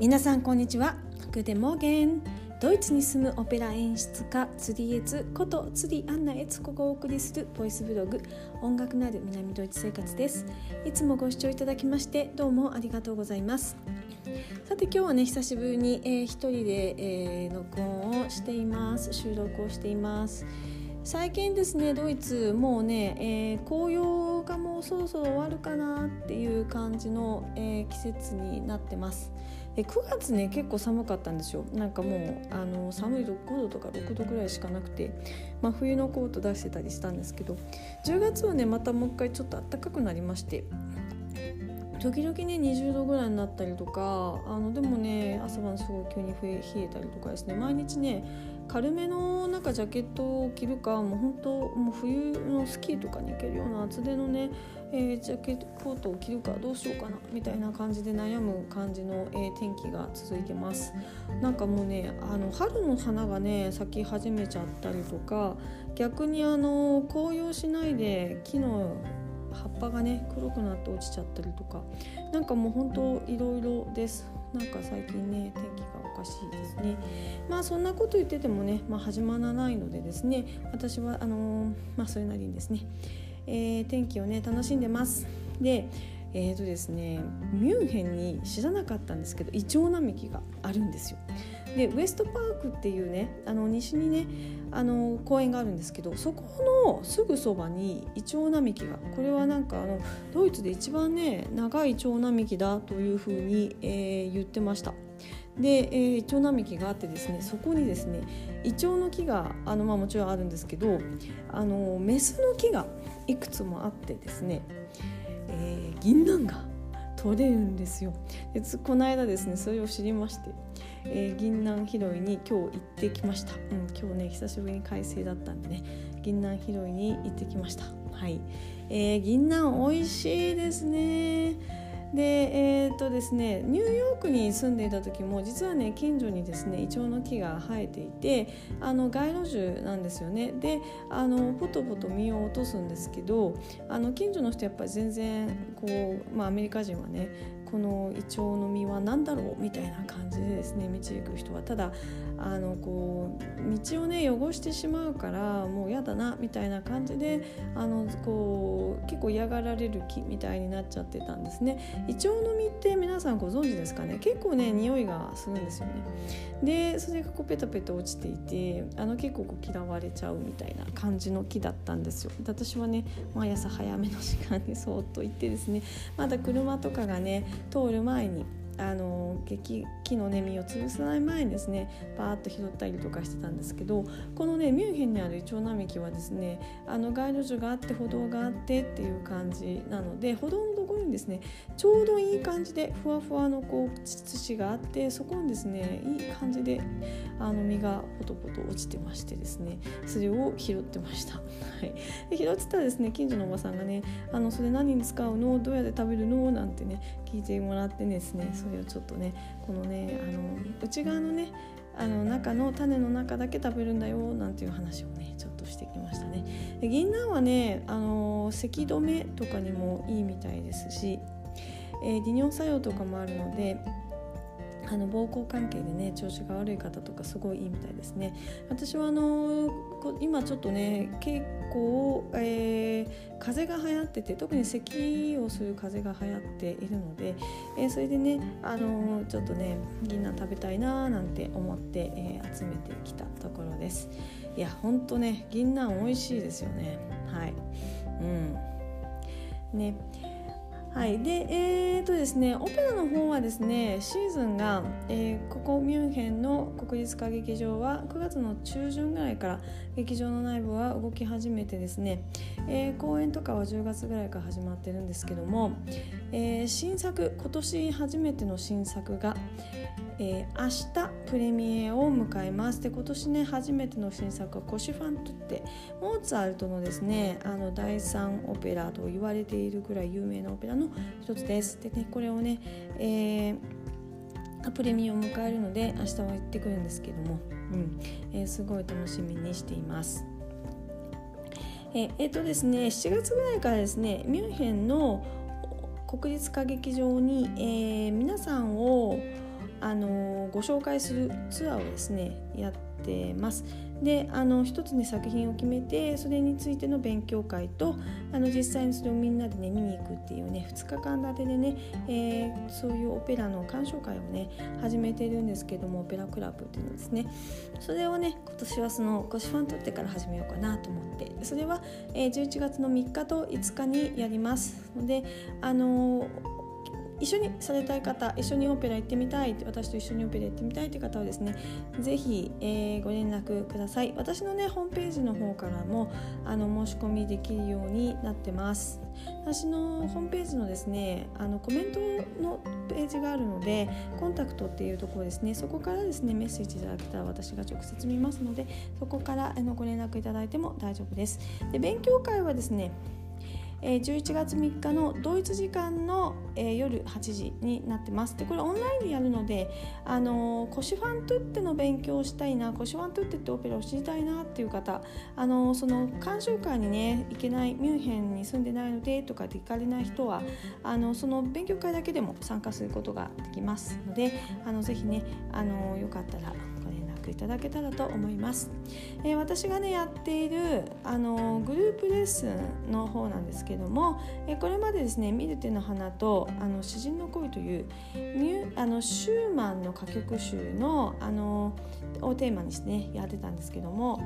皆さんこんにちは。グデモーゲン。ドイツに住むオペラ演出家釣りエツこと釣りアンナエツコがお送りするボイスブログ音楽なる南ドイツ生活です。いつもご視聴いただきましてどうもありがとうございます。さて今日はね久しぶりに、えー、一人で、えー、録音をしています。収録をしています。最近ですねドイツもうね、えー、紅葉がもうそろそろ終わるかなっていう感じの、えー、季節になってます。で9月ね結構寒かったんですよ。なんかもうあの寒いと5度とか6度ぐらいしかなくて、まあ、冬のコート出してたりしたんですけど10月はねまたもう一回ちょっと暖かくなりまして。時々ね20度ぐらいになったりとかあのでもね朝晩すごい急に冷えたりとかですね毎日ね軽めのなんかジャケットを着るかもう本当もう冬のスキーとかに行けるような厚手のね、えー、ジャケットコートを着るかどうしようかなみたいな感じで悩む感じの、えー、天気が続いてます。なんかもうねあの春の花がね咲き始めちゃったりとか逆にあの紅葉しないで木の葉っぱがね黒くなって落ちちゃったりとかなんかもう本当いろいろです。なんか最近ね天気がおかしいですねまあそんなこと言っててもね、まあ、始まらないのでですね私はあのー、まあそれなりにですね、えー、天気をね楽しんでますでえーとですね、ミュンヘンに知らなかったんですけどイチョウ並木があるんですよ。でウエストパークっていうねあの西にねあの公園があるんですけどそこのすぐそばにイチョウ並木がこれはなんかあのドイツで一番ね長いイチョウ並木だというふうに、えー、言ってました。で、えー、イチョウ並木があってですねそこにですねイチョウの木があの、まあ、もちろんあるんですけどあのメスの木がいくつもあってですね、えー、銀杏が取れるんですよ。でこの間ですねそれを知りまして、えー、銀杏拾いに今日行ってきました、うん、今日ね久しぶりに快晴だったんでね銀杏拾いに行ってきました。はい、えー、銀杏美味しいですね。でえー、っとですねニューヨークに住んでいた時も実はね近所にですねイチョウの木が生えていてあの街路樹なんですよね。であのポトポト実を落とすんですけどあの近所の人やっぱり全然こう、まあ、アメリカ人はねこのイチョウの実は何だろうみたいな感じでですね道行く人は。ただあのこう道をね汚してしまうからもう嫌だなみたいな感じであのこう結構嫌がられる木みたいになっちゃってたんですね。イチョウの実って皆さんご存知ですかね？結構ね匂いがするんですよね。でそれがこうペタペタ落ちていてあの結構こう嫌われちゃうみたいな感じの木だったんですよ。で私はね毎朝早めの時間にそーっと行ってですねまだ車とかがね通る前にあの木のね実を潰さない前にですねバーッと拾ったりとかしてたんですけどこのねミュンヘンにあるイチョウ並木はですねあの街路樹があって歩道があってっていう感じなので歩道のにですねちょうどいい感じでふわふわのこう土があってそこにですねいい感じであの実がポトポト落ちてましてですねそれを拾ってました。はい、で拾ってたらですね近所のおばさんがね「あのそれ何に使うの？どうやって食べるの?」なんてね聞いてもらってですねそれをちょっとねこのねあの内側のねあの中の種の中だけ食べるんだよなんていう話をねちょっとしてきましたね。で銀杏はねあの咳止めとかにもいいみたいですし、えー、利尿作用とかもあるのであの膀胱関係でね調子が悪い方とかすごいいいみたいですね。私はあの今ちょっとね結構、えー、風邪が流行ってて特に咳をする風邪が流行っているので、えー、それでねあのちょっとね銀杏食べたいななんて思って、えー、集めてきたところです。いやほんとね銀杏美味しいですよね。はい。うん。ね。はい、でえーとですねオペラの方はですねシーズンが、えー、ここミュンヘンの国立歌劇場は9月の中旬ぐらいから劇場の内部は動き始めてですね、えー、公演とかは10月ぐらいから始まってるんですけども、えー、新作今年初めての新作が、えー、明日プレミエを迎えますで今年ね初めての新作はコシファントってモーツァルトのですねあの第3オペラと言われているぐらい有名なオペラの一つですでねこれをね、えー、プレミアを迎えるので明日は行ってくるんですけども、うんえー、すごい楽しみにしています。え、えー、とですね7月ぐらいからですねミュンヘンの国立歌劇場に、え、皆さんをご紹介するツアーをですねやってます。であの一つね作品を決めてそれについての勉強会とあの実際にそれをみんなでね見に行くっていうね2日間立てでね、えー、そういうオペラの鑑賞会をね始めてるんですけどもオペラクラブっていうのですね。それをね今年はそのコシファン取ってから始めようかなと思って。それは、えー、11月の3日と5日にやります。のであのー一緒にされたい方一緒にオペラ行ってみたい私と一緒にオペラ行ってみたいという方はですね是非、えー、ご連絡ください。私のねホームページの方からもあの申し込みできるようになってます。私のホームページのですねあのコメントのページがあるのでコンタクトっていうところですね。そこからですねメッセージいただけたら私が直接見ますのでそこからあのご連絡いただいても大丈夫です。で勉強会はですねえー、11月3日のドイツ時間の、えー、夜8時になってます。でこれオンラインでやるので、あのー、コシファントゥッテの勉強をしたいなコシファントゥッテってオペラを知りたいなっていう方、あのー、その鑑賞会にね行けないミュンヘンに住んでないのでとかで行かれない人はあのその勉強会だけでも参加することができますのであのぜひね、あのよかったらいただけたらと思います、えー、私がねやっているあのグループレッスンの方なんですけども、えー、これまでですね「ミルテの花」と「あの詩人の恋」というあのシューマンの歌曲集のあのをテーマにしてねやってたんですけども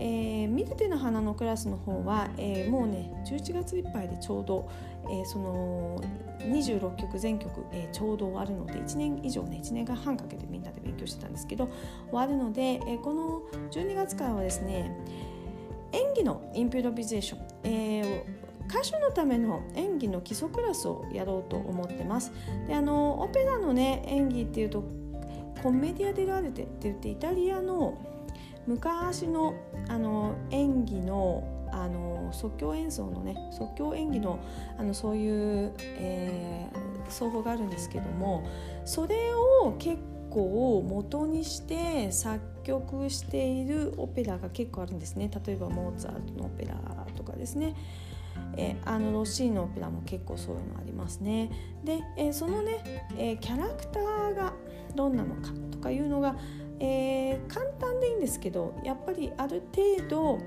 えー、ミルテの花のクラスの方は、えー、もうね11月いっぱいでちょうど、えー、その26曲全曲、えー、ちょうど終わるので1年以上ね1年間半かけてみんなで勉強してたんですけど終わるので、えー、この12月からはですね演技のインプロビゼーション、えー、歌手のための演技の基礎クラスをやろうと思ってます。であのオペラのね演技っていうとコメディア・デラーレテって言ってイタリアの昔のあの演技のあの即興演奏のね即興演技のあのそういう、えー、奏法があるんですけどもそれを結構元にして作曲しているオペラが結構あるんですね例えばモーツァルトのオペラとかですね。えー、あのロッシーのオペラも結構そういうのありますね。で、えー、そのね、えー、キャラクターがどんなのかとかいうのがえー、簡単でいいんですけどやっぱりある程度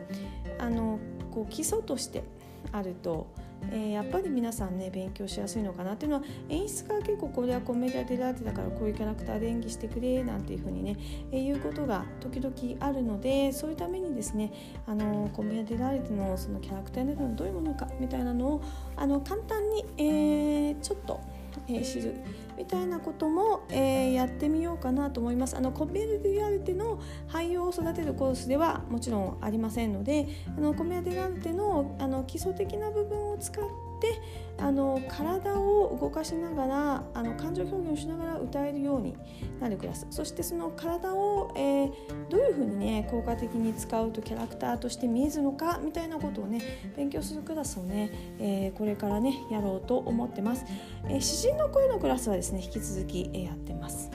あのこう基礎としてあると、えー、やっぱり皆さんね勉強しやすいのかなっていうのは演出家は結構これはコメディアデラーテだからこういうキャラクターで演技してくれなんていうふうにね、えー、いうことが時々あるのでそういうためにですねあのコメディアデラーテのそのキャラクターのどういうものかみたいなのをあの簡単に、えー、ちょっとえー、知る。みたいなことも、えー、やってみようかなと思います。あのコメディアルテの俳優を育てるコースではもちろんありませんのであのコメディアルテのあの基礎的な部分を使ってあの体を動かしながらあの感情表現をしながら歌えるようになるクラス。そしてその体を、えー、どういうふうにね効果的に使うとキャラクターとして見えるのかみたいなことをね勉強するクラスをね、えー、これからねやろうと思ってます、えー、詩人の声のクラスはですね引き続き、え、やってます。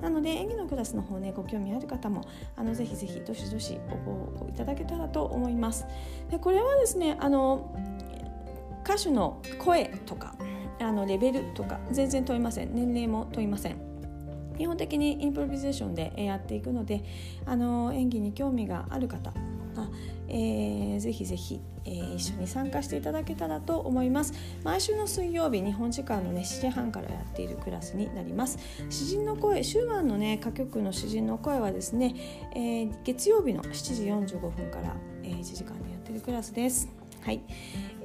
なので演技のクラスの方ねご興味ある方もあのぜひぜひどしどしご応募いただけたらと思います。でこれはですねあの歌手の声とかあのレベルとか全然問いません。年齢も問いません。基本的にインプロビゼーションでやっていくのであの演技に興味がある方は、えー、ぜひぜひ、えー、一緒に参加していただけたらと思います。毎週の水曜日日本時間のね7時半からやっているクラスになります。詩人の声シューマンのね歌曲の詩人の声はですね、えー、月曜日の7時45分から、えー、1時間でやっているクラスです。はい、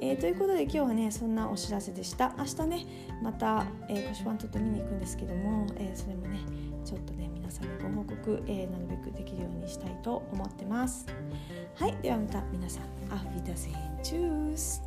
えー、ということで今日はねそんなお知らせでした。明日ねまた、えー、腰パンとって見に行くんですけども、えー、それもねちょっとね皆さんにご報告、えー、なるべくできるようにしたいと思ってます。はい。ではまた皆さんアフィダセンチュース。